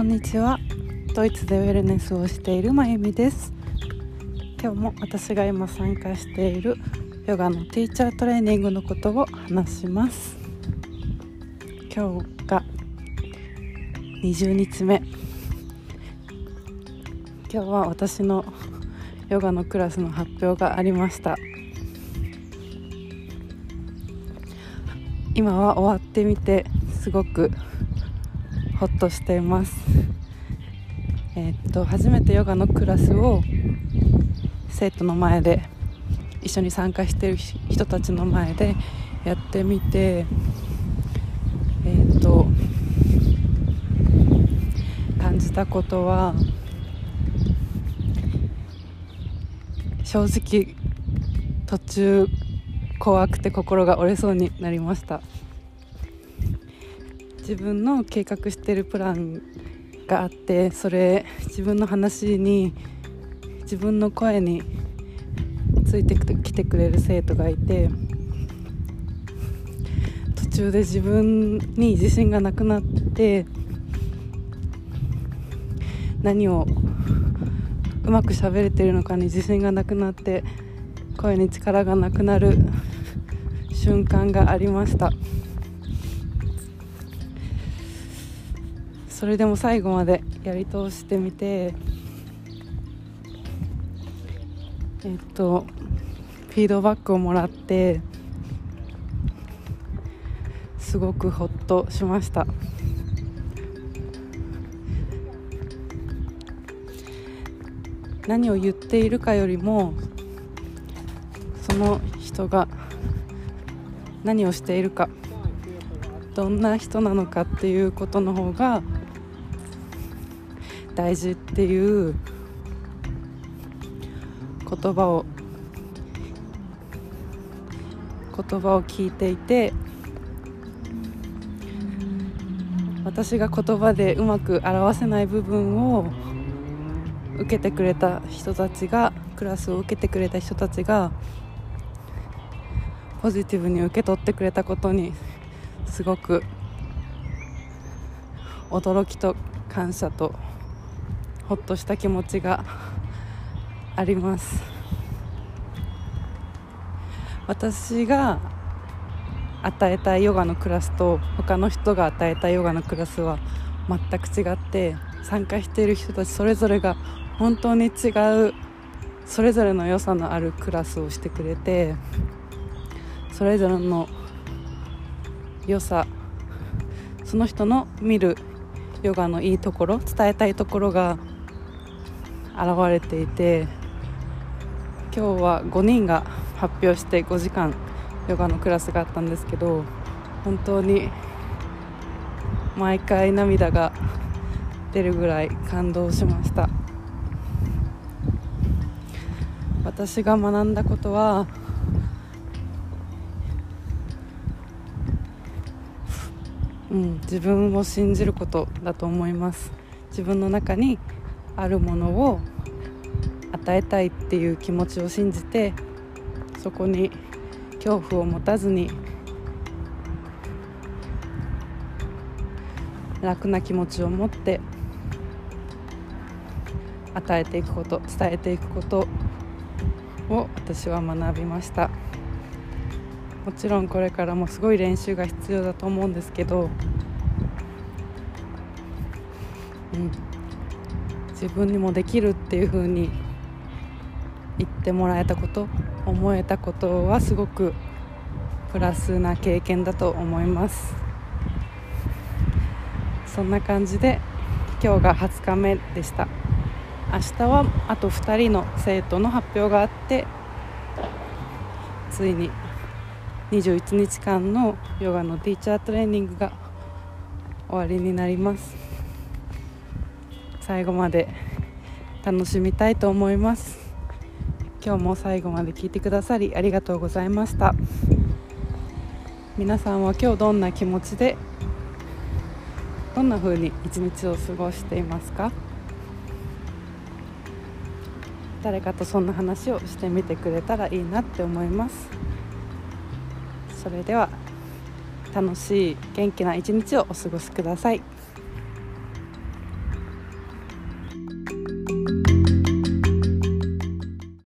こんにちは。ドイツでウェルネスをしているまゆみです。今日も私が今参加しているヨガのティーチャートレーニングのことを話します。今日が20日目。今日は私のヨガのクラスの発表がありました。今は終わってみてすごくほっとしています。えー、っと初めてヨガのクラスを生徒の前で一緒に参加している人たちの前でやってみてえー、っと感じたことは正直途中怖くて心が折れそうになりました。自分の計画してるプランがあってそれ自分の話に自分の声についてきてくれる生徒がいて途中で自分に自信がなくなって何をうまく喋れてるのかに自信がなくなって声に力がなくなる瞬間がありました。それでも最後までやり通してみてえっとフィードバックをもらってすごくほっとしました。何を言っているかよりもその人が何をしているかどんな人なのかっていうことの方が大事っていう言葉を言葉を聞いていて私が言葉でうまく表せない部分を受けてくれた人たちがクラスを受けてくれた人たちがポジティブに受け取ってくれたことにすごく驚きと感謝とほっとした気持ちがあります。私が与えたいヨガのクラスと他の人が与えたヨガのクラスは全く違って参加している人たちそれぞれが本当に違うそれぞれの良さのあるクラスをしてくれてそれぞれの良さその人の見るヨガのいいところ伝えたいところが現れていて今日は5人が発表して5時間ヨガのクラスがあったんですけど本当に毎回涙が出るぐらい感動しました。私が学んだことはうん、自分を信じることだと思います。自分の中にあるものを与えたいっていう気持ちを信じてそこに恐怖を持たずに楽な気持ちを持って与えていくこと伝えていくことを私は学びました。もちろんこれからもすごい練習が必要だと思うんですけど、うん、自分にもできるっていう風に言ってもらえたこと思えたことはすごくプラスな経験だと思います。そんな感じで今日が20日目でした。明日はあと2人の生徒の発表があってついに21日間のヨガのティーチャートレーニングが終わりになります。最後まで楽しみたいと思います。今日も最後まで聞いてくださりありがとうございました。皆さんは今日どんな気持ちでどんな風に一日を過ごしていますか？誰かとそんな話をしてみてくれたらいいなって思います。それでは楽しい元気な一日をお過ごしください。